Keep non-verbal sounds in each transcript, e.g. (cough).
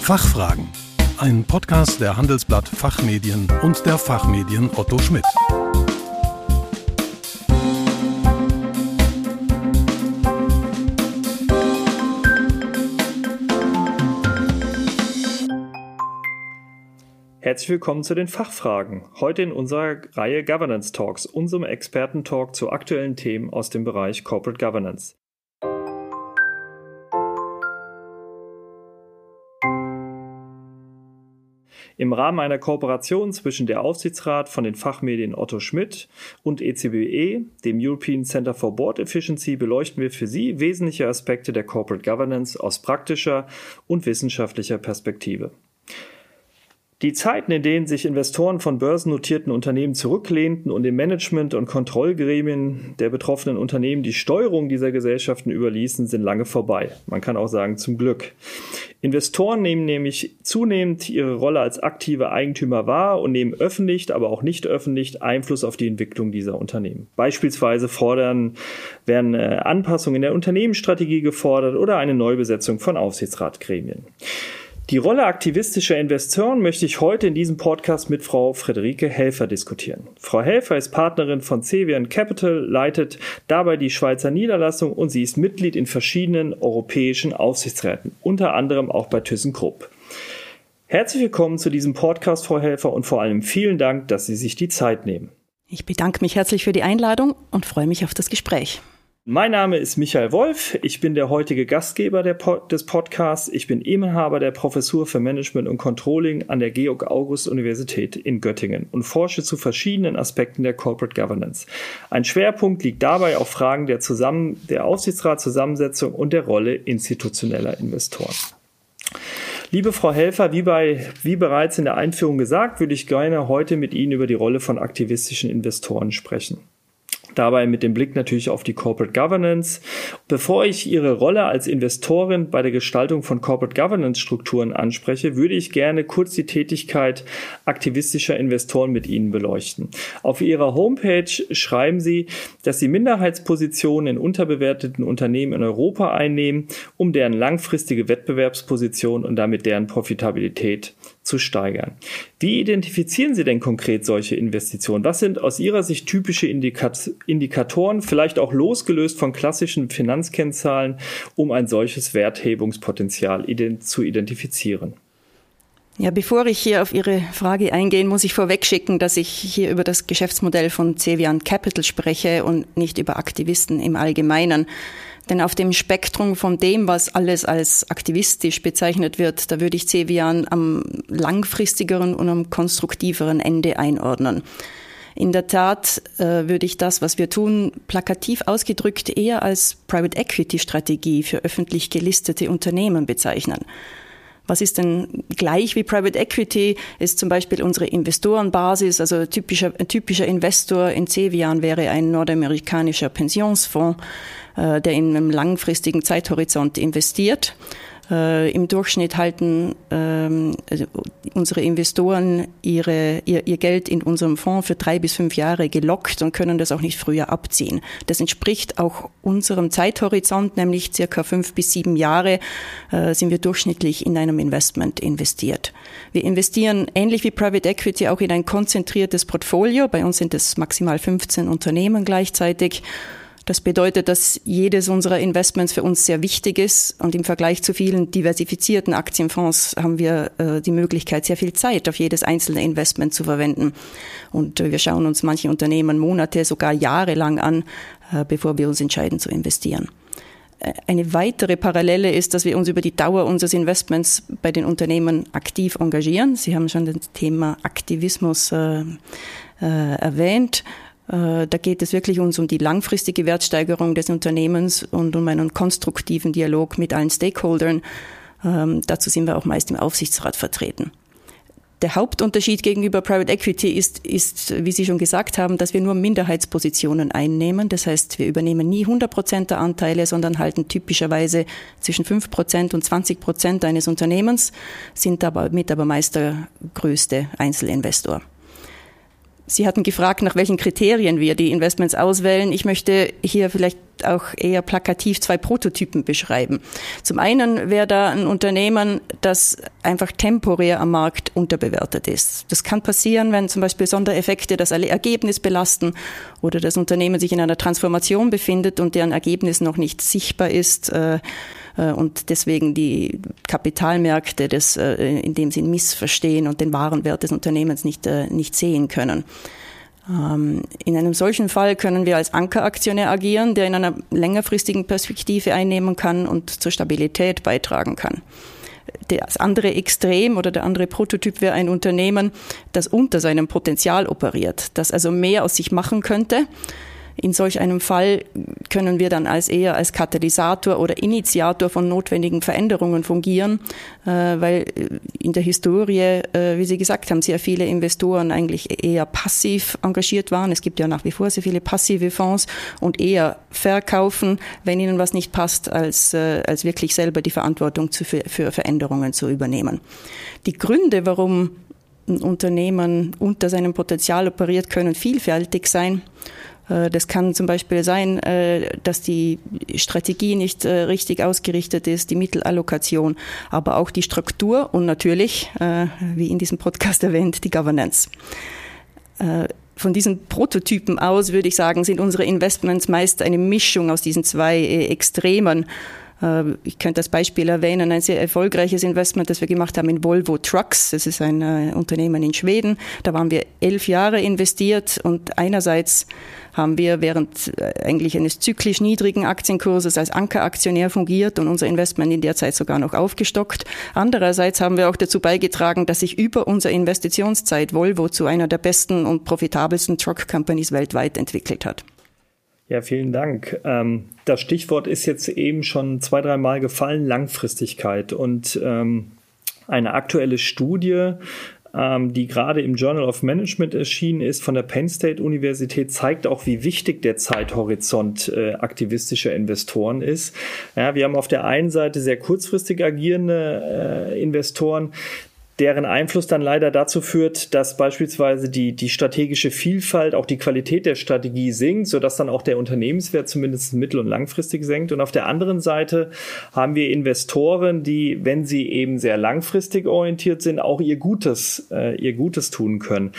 Fachfragen. Ein Podcast der Handelsblatt Fachmedien und der Fachmedien Otto Schmidt. Herzlich willkommen zu den Fachfragen. Heute in unserer Reihe Governance Talks, unserem Experten-Talk zu aktuellen Themen aus dem Bereich Corporate Governance. Im Rahmen einer Kooperation zwischen der Aufsichtsrat von den Fachmedien Otto Schmidt und ECBE, dem European Center for Board Efficiency, beleuchten wir für Sie wesentliche Aspekte der Corporate Governance aus praktischer und wissenschaftlicher Perspektive. Die Zeiten, in denen sich Investoren von börsennotierten Unternehmen zurücklehnten und dem Management- und Kontrollgremien der betroffenen Unternehmen die Steuerung dieser Gesellschaften überließen, sind lange vorbei. Man kann auch sagen, zum Glück. Investoren nehmen nämlich zunehmend ihre Rolle als aktive Eigentümer wahr und nehmen öffentlich, aber auch nicht öffentlich Einfluss auf die Entwicklung dieser Unternehmen. Beispielsweise fordern, werden äh, Anpassungen in der Unternehmensstrategie gefordert oder eine Neubesetzung von Aufsichtsratgremien. Die Rolle aktivistischer Investoren möchte ich heute in diesem Podcast mit Frau Friederike Helfer diskutieren. Frau Helfer ist Partnerin von Cevian Capital, leitet dabei die Schweizer Niederlassung und sie ist Mitglied in verschiedenen europäischen Aufsichtsräten, unter anderem auch bei ThyssenKrupp. Herzlich willkommen zu diesem Podcast, Frau Helfer, und vor allem vielen Dank, dass Sie sich die Zeit nehmen. Ich bedanke mich herzlich für die Einladung und freue mich auf das Gespräch. Mein Name ist Michael Wolf. Ich bin der heutige Gastgeber Pod des Podcasts. Ich bin Inhaber der Professur für Management und Controlling an der Georg August Universität in Göttingen und forsche zu verschiedenen Aspekten der Corporate Governance. Ein Schwerpunkt liegt dabei auf Fragen der, Zusammen der Aufsichtsratszusammensetzung und der Rolle institutioneller Investoren. Liebe Frau Helfer, wie, bei, wie bereits in der Einführung gesagt, würde ich gerne heute mit Ihnen über die Rolle von aktivistischen Investoren sprechen. Dabei mit dem Blick natürlich auf die Corporate Governance. Bevor ich Ihre Rolle als Investorin bei der Gestaltung von Corporate Governance Strukturen anspreche, würde ich gerne kurz die Tätigkeit aktivistischer Investoren mit Ihnen beleuchten. Auf Ihrer Homepage schreiben Sie, dass Sie Minderheitspositionen in unterbewerteten Unternehmen in Europa einnehmen, um deren langfristige Wettbewerbsposition und damit deren Profitabilität zu steigern. Wie identifizieren Sie denn konkret solche Investitionen? Was sind aus Ihrer Sicht typische Indikat Indikatoren, vielleicht auch losgelöst von klassischen Finanzkennzahlen, um ein solches Werthebungspotenzial ident zu identifizieren? Ja, bevor ich hier auf Ihre Frage eingehe, muss ich vorwegschicken, dass ich hier über das Geschäftsmodell von Cevian Capital spreche und nicht über Aktivisten im Allgemeinen. Denn auf dem Spektrum von dem, was alles als aktivistisch bezeichnet wird, da würde ich Cevian am langfristigeren und am konstruktiveren Ende einordnen. In der Tat äh, würde ich das, was wir tun, plakativ ausgedrückt eher als Private Equity Strategie für öffentlich gelistete Unternehmen bezeichnen. Was ist denn gleich wie Private Equity? Ist zum Beispiel unsere Investorenbasis, also typischer, ein typischer Investor in Cevian wäre ein nordamerikanischer Pensionsfonds, äh, der in einem langfristigen Zeithorizont investiert. Äh, Im Durchschnitt halten ähm, also unsere Investoren ihre, ihr, ihr Geld in unserem Fonds für drei bis fünf Jahre gelockt und können das auch nicht früher abziehen. Das entspricht auch unserem Zeithorizont, nämlich circa fünf bis sieben Jahre äh, sind wir durchschnittlich in einem Investment investiert. Wir investieren ähnlich wie Private Equity auch in ein konzentriertes Portfolio. Bei uns sind es maximal 15 Unternehmen gleichzeitig. Das bedeutet, dass jedes unserer Investments für uns sehr wichtig ist und im Vergleich zu vielen diversifizierten Aktienfonds haben wir äh, die Möglichkeit, sehr viel Zeit auf jedes einzelne Investment zu verwenden. Und äh, wir schauen uns manche Unternehmen Monate, sogar Jahre lang an, äh, bevor wir uns entscheiden zu investieren. Eine weitere Parallele ist, dass wir uns über die Dauer unseres Investments bei den Unternehmen aktiv engagieren. Sie haben schon das Thema Aktivismus äh, äh, erwähnt. Äh, da geht es wirklich uns um die langfristige Wertsteigerung des Unternehmens und um einen konstruktiven Dialog mit allen Stakeholdern. Ähm, dazu sind wir auch meist im Aufsichtsrat vertreten. Der Hauptunterschied gegenüber Private Equity ist, ist, wie Sie schon gesagt haben, dass wir nur Minderheitspositionen einnehmen. Das heißt, wir übernehmen nie 100 Prozent der Anteile, sondern halten typischerweise zwischen 5 Prozent und 20 Prozent eines Unternehmens, sind aber mit aber meist der größte Einzelinvestor. Sie hatten gefragt, nach welchen Kriterien wir die Investments auswählen. Ich möchte hier vielleicht auch eher plakativ zwei Prototypen beschreiben. Zum einen wäre da ein Unternehmen, das einfach temporär am Markt unterbewertet ist. Das kann passieren, wenn zum Beispiel Sondereffekte das Ergebnis belasten oder das Unternehmen sich in einer Transformation befindet und deren Ergebnis noch nicht sichtbar ist äh, und deswegen die Kapitalmärkte das äh, in dem Sinn missverstehen und den wahren Wert des Unternehmens nicht, äh, nicht sehen können. Ähm, in einem solchen Fall können wir als Ankeraktionär agieren, der in einer längerfristigen Perspektive einnehmen kann und zur Stabilität beitragen kann. Das andere Extrem oder der andere Prototyp wäre ein Unternehmen, das unter seinem Potenzial operiert, das also mehr aus sich machen könnte, in solch einem Fall können wir dann als eher als Katalysator oder Initiator von notwendigen Veränderungen fungieren, äh, weil in der Historie, äh, wie Sie gesagt haben, sehr viele Investoren eigentlich eher passiv engagiert waren. Es gibt ja nach wie vor sehr viele passive Fonds und eher verkaufen, wenn ihnen was nicht passt, als, äh, als wirklich selber die Verantwortung zu, für Veränderungen zu übernehmen. Die Gründe, warum ein Unternehmen unter seinem Potenzial operiert, können vielfältig sein. Äh, das kann zum Beispiel sein, äh, dass die Strategie nicht äh, richtig ausgerichtet ist, die Mittelallokation, aber auch die Struktur und natürlich, wie in diesem Podcast erwähnt, die Governance. Von diesen Prototypen aus würde ich sagen, sind unsere Investments meist eine Mischung aus diesen zwei Extremen. Äh, ich könnte als Beispiel erwähnen, ein sehr erfolgreiches Investment, das wir gemacht haben in Volvo Trucks. Das ist ein äh, Unternehmen in Schweden. Da waren wir elf Jahre investiert und einerseits haben wir während äh, eigentlich eines zyklisch niedrigen Aktienkurses als Ankeraktionär fungiert und unser Investment in der Zeit sogar noch aufgestockt. Andererseits haben wir auch dazu beigetragen, dass sich über unsere Investitionszeit Volvo zu einer der besten und profitabelsten Truck Companies weltweit entwickelt hat. Ja, vielen Dank. Ähm, das Stichwort ist jetzt eben schon zwei, dreimal gefallen, Langfristigkeit. Und ähm, eine aktuelle Studie, ähm, die gerade im Journal of Management erschienen ist von der Penn State Universität, zeigt auch, wie wichtig der Zeithorizont äh, aktivistischer Investoren ist. Ja, wir haben auf der einen Seite sehr kurzfristig agierende äh, Investoren, deren Einfluss dann leider dazu führt, dass beispielsweise die, die strategische Vielfalt, auch die Qualität der Strategie sinkt, sodass dann auch der Unternehmenswert zumindest mittel- und langfristig senkt. Und auf der anderen Seite haben wir Investoren, die, wenn sie eben sehr langfristig orientiert sind, auch ihr Gutes, äh, ihr Gutes tun können.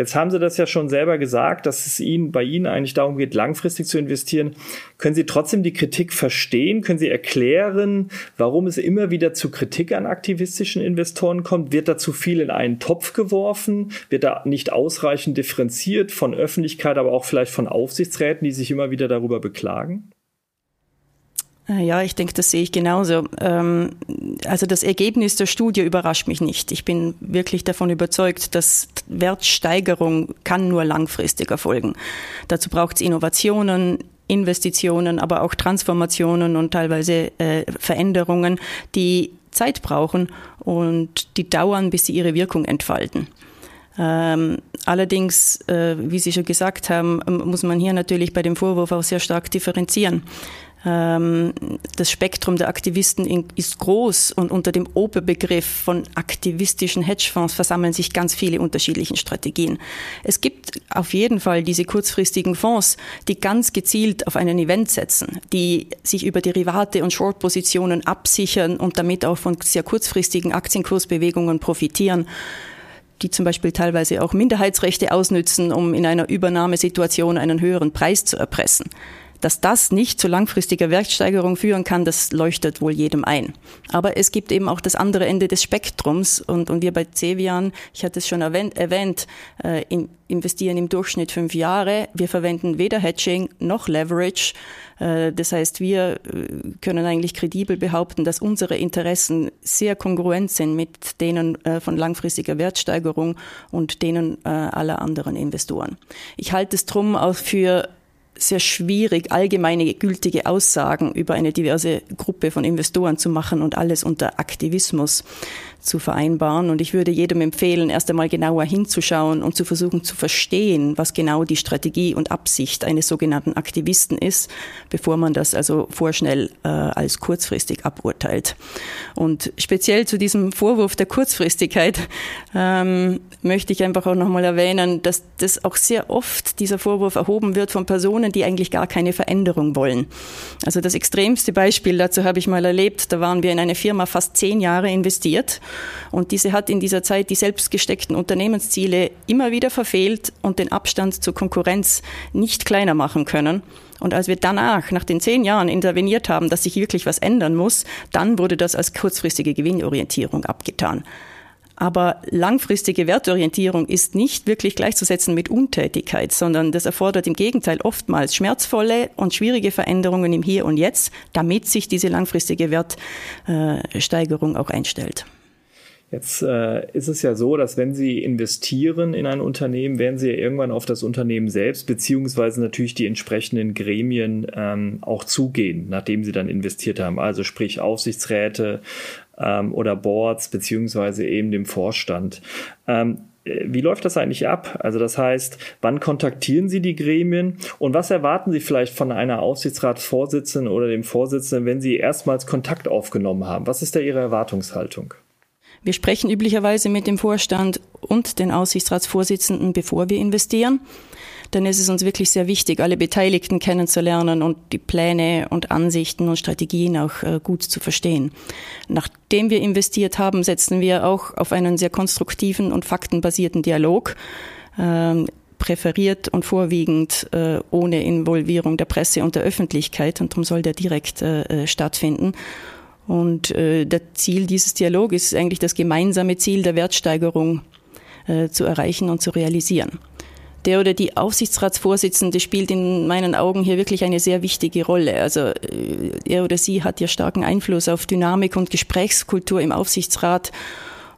Jetzt haben Sie das ja schon selber gesagt, dass es Ihnen bei Ihnen eigentlich darum geht, langfristig zu investieren. Können Sie trotzdem die Kritik verstehen? Können Sie erklären, warum es immer wieder zu Kritik an aktivistischen Investoren kommt? Wird da zu viel in einen Topf geworfen? Wird da nicht ausreichend differenziert von Öffentlichkeit, aber auch vielleicht von Aufsichtsräten, die sich immer wieder darüber beklagen? Äh, ja, ich denke, das sehe ich genauso. Ähm, also das Ergebnis der Studie überrascht mich nicht. Ich bin wirklich davon überzeugt, dass Wertsteigerung kann nur langfristig erfolgen. Dazu braucht es Innovationen, Investitionen, aber auch Transformationen und teilweise äh, Veränderungen, die Zeit brauchen und die dauern, bis sie ihre Wirkung entfalten. Ähm, allerdings, äh, wie Sie schon gesagt haben, muss man hier natürlich bei dem Vorwurf auch sehr stark differenzieren. Ähm, das Spektrum der Aktivisten ist groß und unter dem Oberbegriff von aktivistischen Hedgefonds versammeln sich ganz viele unterschiedliche Strategien. Es gibt auf jeden Fall diese kurzfristigen Fonds, die ganz gezielt auf einen Event setzen, die sich über Derivate und Short-Positionen absichern und damit auch von sehr kurzfristigen Aktienkursbewegungen profitieren die zum Beispiel teilweise auch Minderheitsrechte ausnützen, um in einer Übernahmesituation einen höheren Preis zu erpressen. Dass das nicht zu langfristiger Wertsteigerung führen kann, das leuchtet wohl jedem ein. Aber es gibt eben auch das andere Ende des Spektrums und, und wir bei Cevian, ich hatte es schon erwähnt, erwähnt äh, in, investieren im Durchschnitt fünf Jahre. Wir verwenden weder Hedging noch Leverage. Äh, das heißt, wir äh, können eigentlich kredibel behaupten, dass unsere Interessen sehr kongruent sind mit denen äh, von langfristiger Wertsteigerung und denen aller anderen Investoren. Ich halte es drum auch für sehr schwierig, allgemeine gültige Aussagen über eine diverse Gruppe von Investoren zu machen und alles unter Aktivismus zu vereinbaren. Und ich würde jedem empfehlen, erst einmal genauer hinzuschauen und zu versuchen zu verstehen, was genau die Strategie und Absicht eines sogenannten Aktivisten ist, bevor man das also vorschnell äh, als kurzfristig aburteilt. Und speziell zu diesem Vorwurf der Kurzfristigkeit ähm, möchte ich einfach auch nochmal erwähnen, dass das auch sehr oft dieser Vorwurf erhoben wird von Personen, die eigentlich gar keine Veränderung wollen. Also das extremste Beispiel dazu habe ich mal erlebt. Da waren wir in eine Firma fast zehn Jahre investiert und diese hat in dieser Zeit die selbst gesteckten Unternehmensziele immer wieder verfehlt und den Abstand zur Konkurrenz nicht kleiner machen können. Und als wir danach, nach den zehn Jahren, interveniert haben, dass sich wirklich was ändern muss, dann wurde das als kurzfristige Gewinnorientierung abgetan. Aber langfristige Wertorientierung ist nicht wirklich gleichzusetzen mit Untätigkeit, sondern das erfordert im Gegenteil oftmals schmerzvolle und schwierige Veränderungen im Hier und Jetzt, damit sich diese langfristige Wertsteigerung auch einstellt. Jetzt äh, ist es ja so, dass wenn Sie investieren in ein Unternehmen, werden Sie ja irgendwann auf das Unternehmen selbst beziehungsweise natürlich die entsprechenden Gremien ähm, auch zugehen, nachdem Sie dann investiert haben. Also sprich Aufsichtsräte ähm, oder Boards beziehungsweise eben dem Vorstand. Ähm, äh, wie läuft das eigentlich ab? Also das heißt, wann kontaktieren Sie die Gremien und was erwarten Sie vielleicht von einer Aufsichtsratsvorsitzenden oder dem Vorsitzenden, wenn Sie erstmals Kontakt aufgenommen haben? Was ist da Ihre Erwartungshaltung? Wir sprechen üblicherweise mit dem Vorstand und den Aussichtsratsvorsitzenden, bevor wir investieren. Ist es uns wirklich sehr wichtig, alle Beteiligten kennenzulernen und die Pläne und Ansichten und Strategien auch äh, gut zu verstehen. Nachdem wir investiert haben, setzen wir auch auf einen sehr konstruktiven und faktenbasierten Dialog ähm, präferiert und vorwiegend äh, ohne Involvierung der Presse und der Öffentlichkeit und darum soll der direkt äh, stattfinden. Und äh, das Ziel dieses Dialogs ist eigentlich das gemeinsame Ziel der Wertsteigerung äh, zu erreichen und zu realisieren. Der oder die Aufsichtsratsvorsitzende spielt in meinen Augen hier wirklich eine sehr wichtige Rolle. Also äh, er oder sie hat ja starken Einfluss auf Dynamik und Gesprächskultur im Aufsichtsrat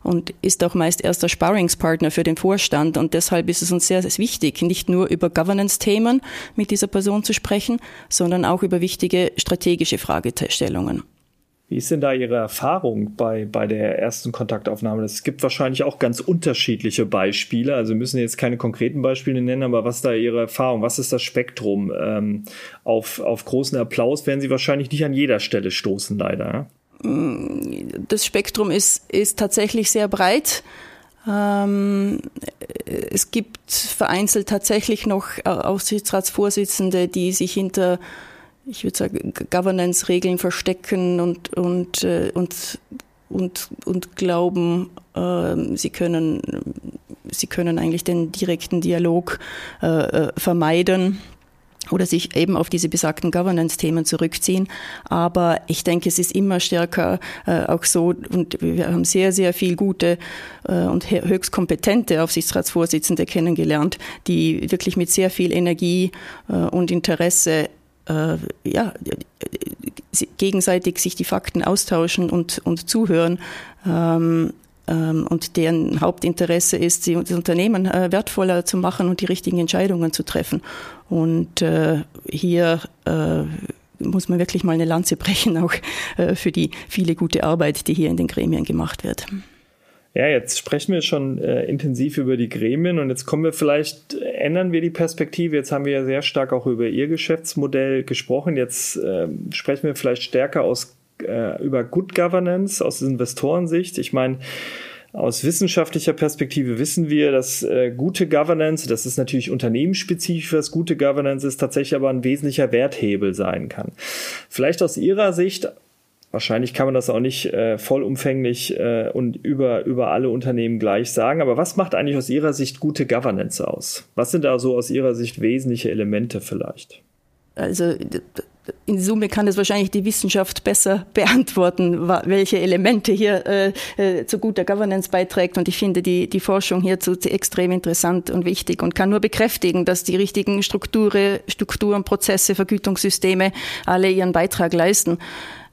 und ist auch meist erster Sparringspartner für den Vorstand. Und deshalb ist es uns sehr, sehr wichtig, nicht nur über Governance-Themen mit dieser Person zu sprechen, sondern auch über wichtige strategische Fragestellungen. Wie ist denn da Ihre Erfahrung bei, bei der ersten Kontaktaufnahme? Es gibt wahrscheinlich auch ganz unterschiedliche Beispiele. Also müssen jetzt keine konkreten Beispiele nennen, aber was ist da Ihre Erfahrung? Was ist das Spektrum? Ähm, auf, auf großen Applaus werden Sie wahrscheinlich nicht an jeder Stelle stoßen, leider. Das Spektrum ist, ist tatsächlich sehr breit. Ähm, es gibt vereinzelt tatsächlich noch Aufsichtsratsvorsitzende, die sich hinter ich würde sagen, Governance-Regeln verstecken und, und, äh, und, und, und glauben, äh, sie, können, sie können eigentlich den direkten Dialog äh, äh, vermeiden oder sich eben auf diese besagten Governance-Themen zurückziehen. Aber ich denke, es ist immer stärker äh, auch so, und wir haben sehr, sehr viel gute äh, und höchst kompetente Aufsichtsratsvorsitzende kennengelernt, die wirklich mit sehr viel Energie äh, und Interesse äh, ja, gegenseitig sich die Fakten austauschen und, und zuhören. Ähm, ähm, und deren Hauptinteresse ist, das Unternehmen äh, wertvoller zu machen und die richtigen Entscheidungen zu treffen. Und äh, hier äh, muss man wirklich mal eine Lanze (laughs) brechen, auch für die viele gute Arbeit, die hier in den Gremien gemacht wird. Ja, jetzt sprechen wir schon intensiv über die Gremien und jetzt kommen wir vielleicht, ändern wir die Perspektive. Jetzt haben wir ja sehr stark auch über Ihr Geschäftsmodell gesprochen. Jetzt äh, sprechen wir vielleicht stärker aus, äh, über Good Governance aus Investorensicht. Ich meine, aus wissenschaftlicher Perspektive wissen wir, dass äh, gute Governance, das ist natürlich unternehmensspezifisch, was gute Governance ist, tatsächlich aber ein wesentlicher Werthebel sein kann. Vielleicht aus Ihrer Sicht Wahrscheinlich kann man das auch nicht äh, vollumfänglich äh, und über, über alle Unternehmen gleich sagen. Aber was macht eigentlich aus Ihrer Sicht gute Governance aus? Was sind da so aus Ihrer Sicht wesentliche Elemente vielleicht? Also in Summe kann es wahrscheinlich die Wissenschaft besser beantworten, welche Elemente hier äh, äh, zu guter Governance beiträgt. Und ich finde die, die Forschung hierzu extrem interessant und wichtig und kann nur bekräftigen, dass die richtigen Strukturen, Strukturen, Prozesse, Vergütungssysteme alle ihren Beitrag leisten.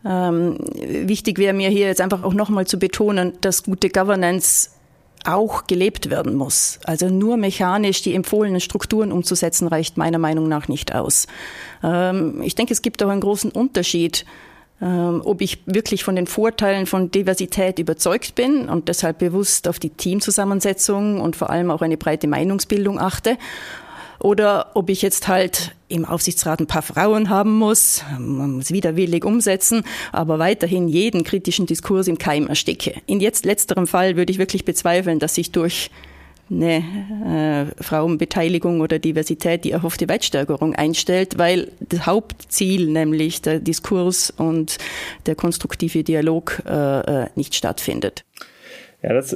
Ähm, wichtig wäre mir hier jetzt einfach auch nochmal zu betonen, dass gute Governance auch gelebt werden muss. Also nur mechanisch die empfohlenen Strukturen umzusetzen, reicht meiner Meinung nach nicht aus. Ähm, ich denke, es gibt auch einen großen Unterschied ähm, ob ich wirklich von den Vorteilen von Diversität überzeugt bin und deshalb bewusst auf die Teamzusammensetzung und vor allem auch eine breite Meinungsbildung achte. Oder ob ich jetzt halt im Aufsichtsrat ein paar Frauen haben muss, man muss widerwillig umsetzen, aber weiterhin jeden kritischen Diskurs im Keim ersticke. In jetzt letzterem Fall würde ich wirklich bezweifeln, dass sich durch eine äh, Frauenbeteiligung oder Diversität die erhoffte Weitsteigerung einstellt, weil das Hauptziel, nämlich der Diskurs und der konstruktive Dialog, äh, äh nicht stattfindet. Ja, das,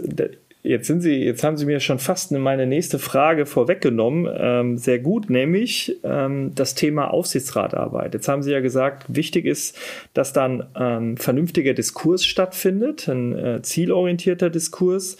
Jetzt sind Sie, jetzt haben Sie mir schon fast meine nächste Frage vorweggenommen. Ähm, sehr gut, nämlich ähm, das Thema Aufsichtsratarbeit. Jetzt haben Sie ja gesagt, wichtig ist, dass dann ein vernünftiger Diskurs stattfindet, ein äh, zielorientierter Diskurs.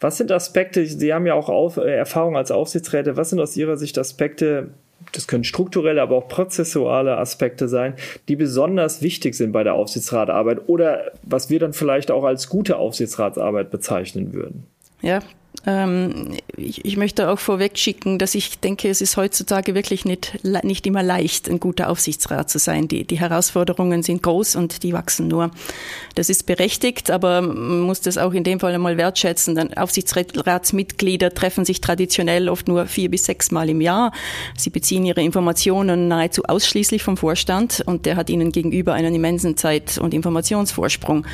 Was sind Aspekte, Sie haben ja auch auf, äh, Erfahrung als Aufsichtsräte, was sind aus Ihrer Sicht Aspekte, das können strukturelle, aber auch prozessuale Aspekte sein, die besonders wichtig sind bei der Aufsichtsratarbeit oder was wir dann vielleicht auch als gute Aufsichtsratsarbeit bezeichnen würden. Ja, ich, ich, möchte auch vorweg schicken, dass ich denke, es ist heutzutage wirklich nicht, nicht immer leicht, ein guter Aufsichtsrat zu sein. Die, die Herausforderungen sind groß und die wachsen nur. Das ist berechtigt, aber man muss das auch in dem Fall einmal wertschätzen. Denn Aufsichtsratsmitglieder treffen sich traditionell oft nur vier bis sechs Mal im Jahr. Sie beziehen ihre Informationen nahezu ausschließlich vom Vorstand und der hat ihnen gegenüber einen immensen Zeit- und Informationsvorsprung.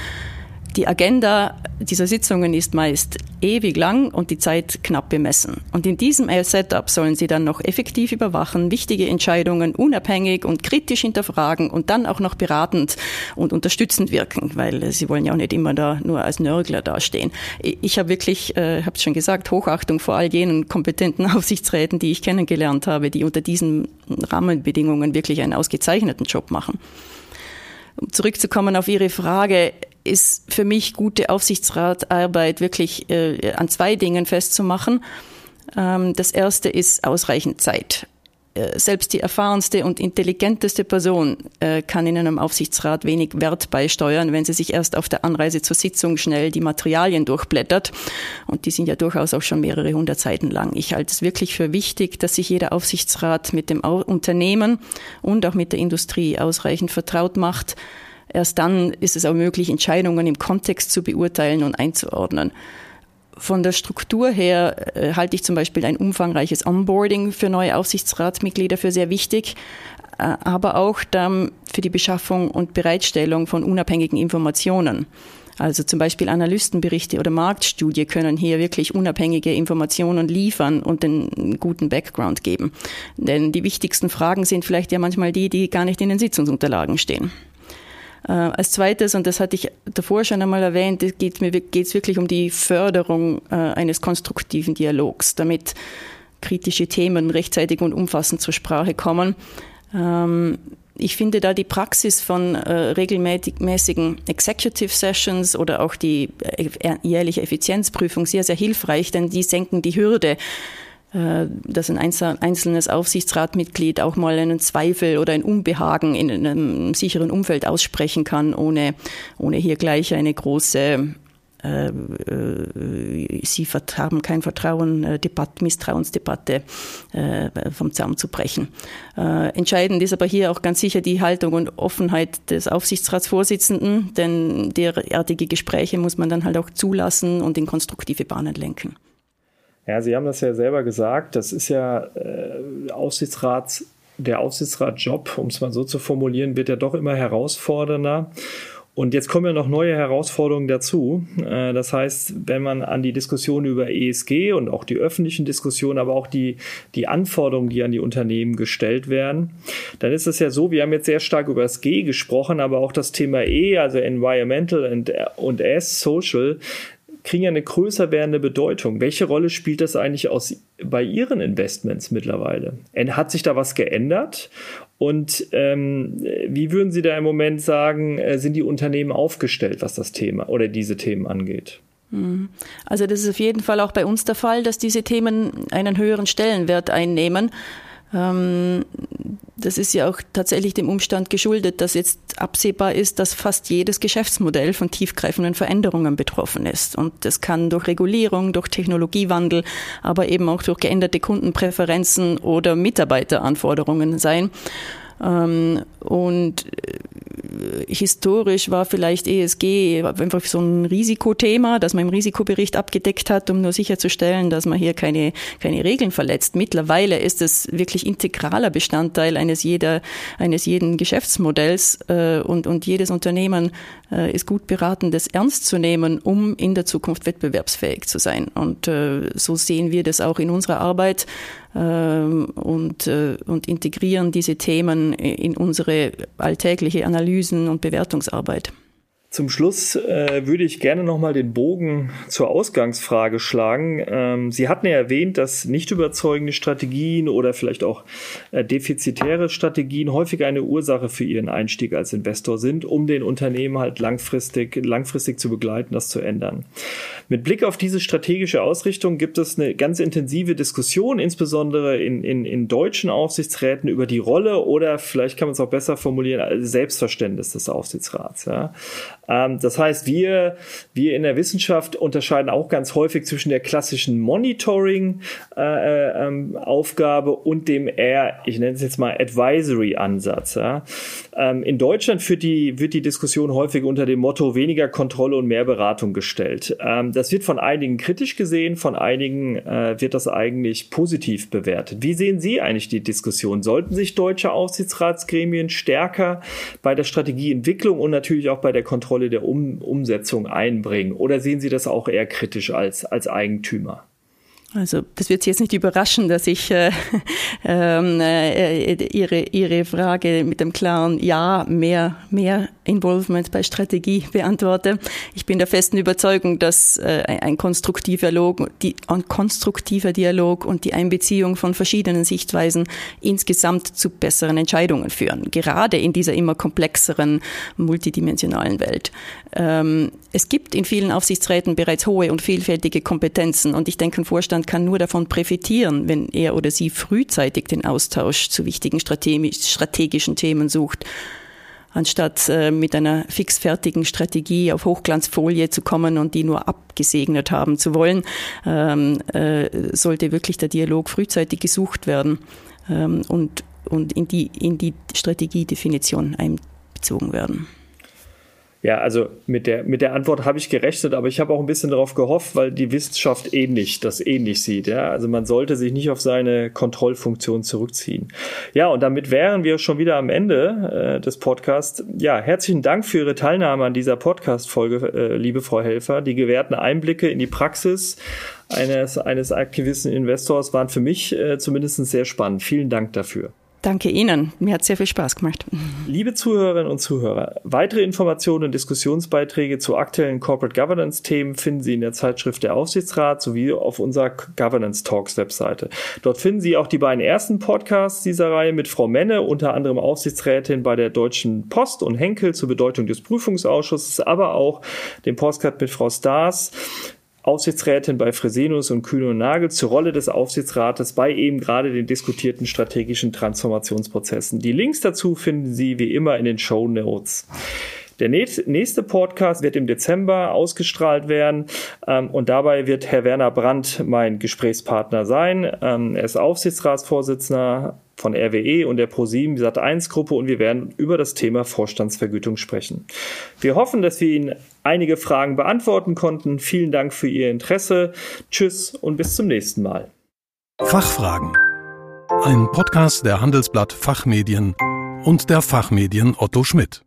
Die Agenda dieser Sitzungen ist meist ewig lang und die Zeit knapp bemessen. Und in diesem Setup sollen Sie dann noch effektiv überwachen, wichtige Entscheidungen unabhängig und kritisch hinterfragen und dann auch noch beratend und unterstützend wirken, weil Sie wollen ja auch nicht immer da nur als Nörgler dastehen. Ich habe wirklich, äh, habe schon gesagt, Hochachtung vor all jenen kompetenten (laughs) Aufsichtsräten, die ich kennengelernt habe, die unter diesen Rahmenbedingungen wirklich einen ausgezeichneten Job machen. Um zurückzukommen auf Ihre Frage, ist für mich gute Aufsichtsratarbeit wirklich äh, an zwei Dingen festzumachen. Ähm, das erste ist ausreichend Zeit. Äh, selbst die erfahrenste und intelligenteste Person äh, kann in einem Aufsichtsrat wenig Wert beisteuern, wenn sie sich erst auf der Anreise zur Sitzung schnell die Materialien durchblättert. Und die sind ja durchaus auch schon mehrere hundert Seiten lang. Ich halte es wirklich für wichtig, dass sich jeder Aufsichtsrat mit dem Unternehmen und auch mit der Industrie ausreichend vertraut macht Erst dann ist es auch möglich, Entscheidungen im Kontext zu beurteilen und einzuordnen. Von der Struktur her äh, halte ich zum Beispiel ein umfangreiches Onboarding für neue Aufsichtsratsmitglieder für sehr wichtig, äh, aber auch dann für die Beschaffung und Bereitstellung von unabhängigen Informationen. Also zum Beispiel Analystenberichte oder Marktstudie können hier wirklich unabhängige Informationen liefern und einen guten Background geben. Denn die wichtigsten Fragen sind vielleicht ja manchmal die, die gar nicht in den Sitzungsunterlagen stehen. Äh, als zweites, und das hatte ich davor schon einmal erwähnt, geht es wirklich um die Förderung äh, eines konstruktiven Dialogs, damit kritische Themen rechtzeitig und umfassend zur Sprache kommen. Ähm, ich finde da die Praxis von äh, regelmäßigen Executive Sessions oder auch die äh, jährliche Effizienzprüfung sehr, sehr hilfreich, denn die senken die Hürde dass ein einzelnes Aufsichtsratmitglied auch mal einen Zweifel oder ein Unbehagen in einem sicheren Umfeld aussprechen kann, ohne, ohne hier gleich eine große äh, äh, Sie haben kein Vertrauen, äh, Debatte, Misstrauensdebatte äh, vom Zaum zu brechen. Äh, entscheidend ist aber hier auch ganz sicher die Haltung und Offenheit des Aufsichtsratsvorsitzenden, denn derartige Gespräche muss man dann halt auch zulassen und in konstruktive Bahnen lenken. Ja, Sie haben das ja selber gesagt. Das ist ja äh, Aufsichtsrats, der Aufsichtsratjob, um es mal so zu formulieren, wird ja doch immer herausfordernder. Und jetzt kommen ja noch neue Herausforderungen dazu. Äh, das heißt, wenn man an die Diskussion über ESG und auch die öffentlichen Diskussionen, aber auch die, die Anforderungen, die an die Unternehmen gestellt werden, dann ist es ja so, wir haben jetzt sehr stark über das G gesprochen, aber auch das Thema E, also Environmental und, und S, Social, kriegen ja eine größer werdende Bedeutung. Welche Rolle spielt das eigentlich aus, bei Ihren Investments mittlerweile? Hat sich da was geändert? Und ähm, wie würden Sie da im Moment sagen, äh, sind die Unternehmen aufgestellt, was das Thema oder diese Themen angeht? Mhm. Also das ist auf jeden Fall auch bei uns der Fall, dass diese Themen einen höheren Stellenwert einnehmen. Ähm, das ist ja auch tatsächlich dem Umstand geschuldet, dass jetzt absehbar ist, dass fast jedes Geschäftsmodell von tiefgreifenden Veränderungen betroffen ist. Und das kann durch Regulierung, durch Technologiewandel, aber eben auch durch geänderte Kundenpräferenzen oder Mitarbeiteranforderungen sein. Ähm, und historisch war vielleicht ESG einfach so ein Risikothema, das man im Risikobericht abgedeckt hat, um nur sicherzustellen, dass man hier keine, keine Regeln verletzt. Mittlerweile ist es wirklich integraler Bestandteil eines jeder, eines jeden Geschäftsmodells äh, und, und jedes Unternehmen äh, ist gut beraten, das ernst zu nehmen, um in der Zukunft wettbewerbsfähig zu sein. Und äh, so sehen wir das auch in unserer Arbeit und, äh, und integrieren diese Themen in unsere alltägliche Analysen und Bewertungsarbeit. Zum Schluss äh, würde ich gerne nochmal den Bogen zur Ausgangsfrage schlagen. Ähm, Sie hatten ja erwähnt, dass nicht überzeugende Strategien oder vielleicht auch äh, defizitäre Strategien häufig eine Ursache für Ihren Einstieg als Investor sind, um den Unternehmen halt langfristig, langfristig zu begleiten, das zu ändern. Mit Blick auf diese strategische Ausrichtung gibt es eine ganz intensive Diskussion, insbesondere in, in, in deutschen Aufsichtsräten über die Rolle oder vielleicht kann man es auch besser formulieren, Selbstverständnis des Aufsichtsrats. Ja. Ähm, das heißt, wir, wir in der Wissenschaft unterscheiden auch ganz häufig zwischen der klassischen Monitoring-Aufgabe äh, ähm, und dem eher, ich nenne es jetzt mal Advisory-Ansatz. Ja. Ähm, in Deutschland führt die, wird die Diskussion häufig unter dem Motto weniger Kontrolle und mehr Beratung gestellt. Das wird von einigen kritisch gesehen, von einigen äh, wird das eigentlich positiv bewertet. Wie sehen Sie eigentlich die Diskussion? Sollten sich deutsche Aufsichtsratsgremien stärker bei der Strategieentwicklung und natürlich auch bei der Kontrolle Rolle der um Umsetzung einbringen? Oder sehen Sie das auch eher kritisch als, als Eigentümer? Also das wird Sie jetzt nicht überraschen, dass ich äh, (laughs) ähm, äh, Ihre, Ihre Frage mit dem klaren Ja, mehr, mehr Involvement bei Strategie beantworte. Ich bin der festen Überzeugung, dass äh, ein konstruktiver Dialog, ein konstruktiver Dialog und die Einbeziehung von verschiedenen Sichtweisen insgesamt zu besseren Entscheidungen führen, gerade in dieser immer komplexeren, multidimensionalen Welt. Ähm, es gibt in vielen Aufsichtsräten bereits hohe und vielfältige Kompetenzen und ich denke, ein Vorstand kann nur davon profitieren, wenn er oder sie frühzeitig den Austausch zu wichtigen strategischen Themen sucht anstatt äh, mit einer fixfertigen Strategie auf Hochglanzfolie zu kommen und die nur abgesegnet haben zu wollen, ähm, äh, sollte wirklich der Dialog frühzeitig gesucht werden ähm, und, und in die, in die Strategiedefinition einbezogen werden. Ja, also mit der, mit der Antwort habe ich gerechnet, aber ich habe auch ein bisschen darauf gehofft, weil die Wissenschaft ähnlich, das ähnlich sieht. Ja? Also man sollte sich nicht auf seine Kontrollfunktion zurückziehen. Ja, und damit wären wir schon wieder am Ende äh, des Podcasts. Ja, herzlichen Dank für Ihre Teilnahme an dieser Podcast-Folge, äh, liebe Frau Helfer. Die gewährten Einblicke in die Praxis eines, eines aktivisten Investors waren für mich äh, zumindest sehr spannend. Vielen Dank dafür. Danke Ihnen. Mir hat sehr viel Spaß gemacht. Liebe Zuhörerinnen und Zuhörer, weitere Informationen und Diskussionsbeiträge zu aktuellen Corporate Governance Themen finden Sie in der Zeitschrift der Aufsichtsrat sowie auf unserer Governance Talks Webseite. Dort finden Sie auch die beiden ersten Podcasts dieser Reihe mit Frau Menne, unter anderem Aufsichtsrätin bei der Deutschen Post und Henkel zur Bedeutung des Prüfungsausschusses, aber auch den Postcard mit Frau Stars Aufsichtsrätin bei Fresenius und Kühne und Nagel zur Rolle des Aufsichtsrates bei eben gerade den diskutierten strategischen Transformationsprozessen. Die Links dazu finden Sie wie immer in den Show Notes. Der nächste Podcast wird im Dezember ausgestrahlt werden ähm, und dabei wird Herr Werner Brandt mein Gesprächspartner sein. Ähm, er ist Aufsichtsratsvorsitzender von RWE und der ProSieben Sat1 Gruppe und wir werden über das Thema Vorstandsvergütung sprechen. Wir hoffen, dass wir Ihnen einige Fragen beantworten konnten. Vielen Dank für Ihr Interesse. Tschüss und bis zum nächsten Mal. Fachfragen. Ein Podcast der Handelsblatt Fachmedien und der Fachmedien Otto Schmidt.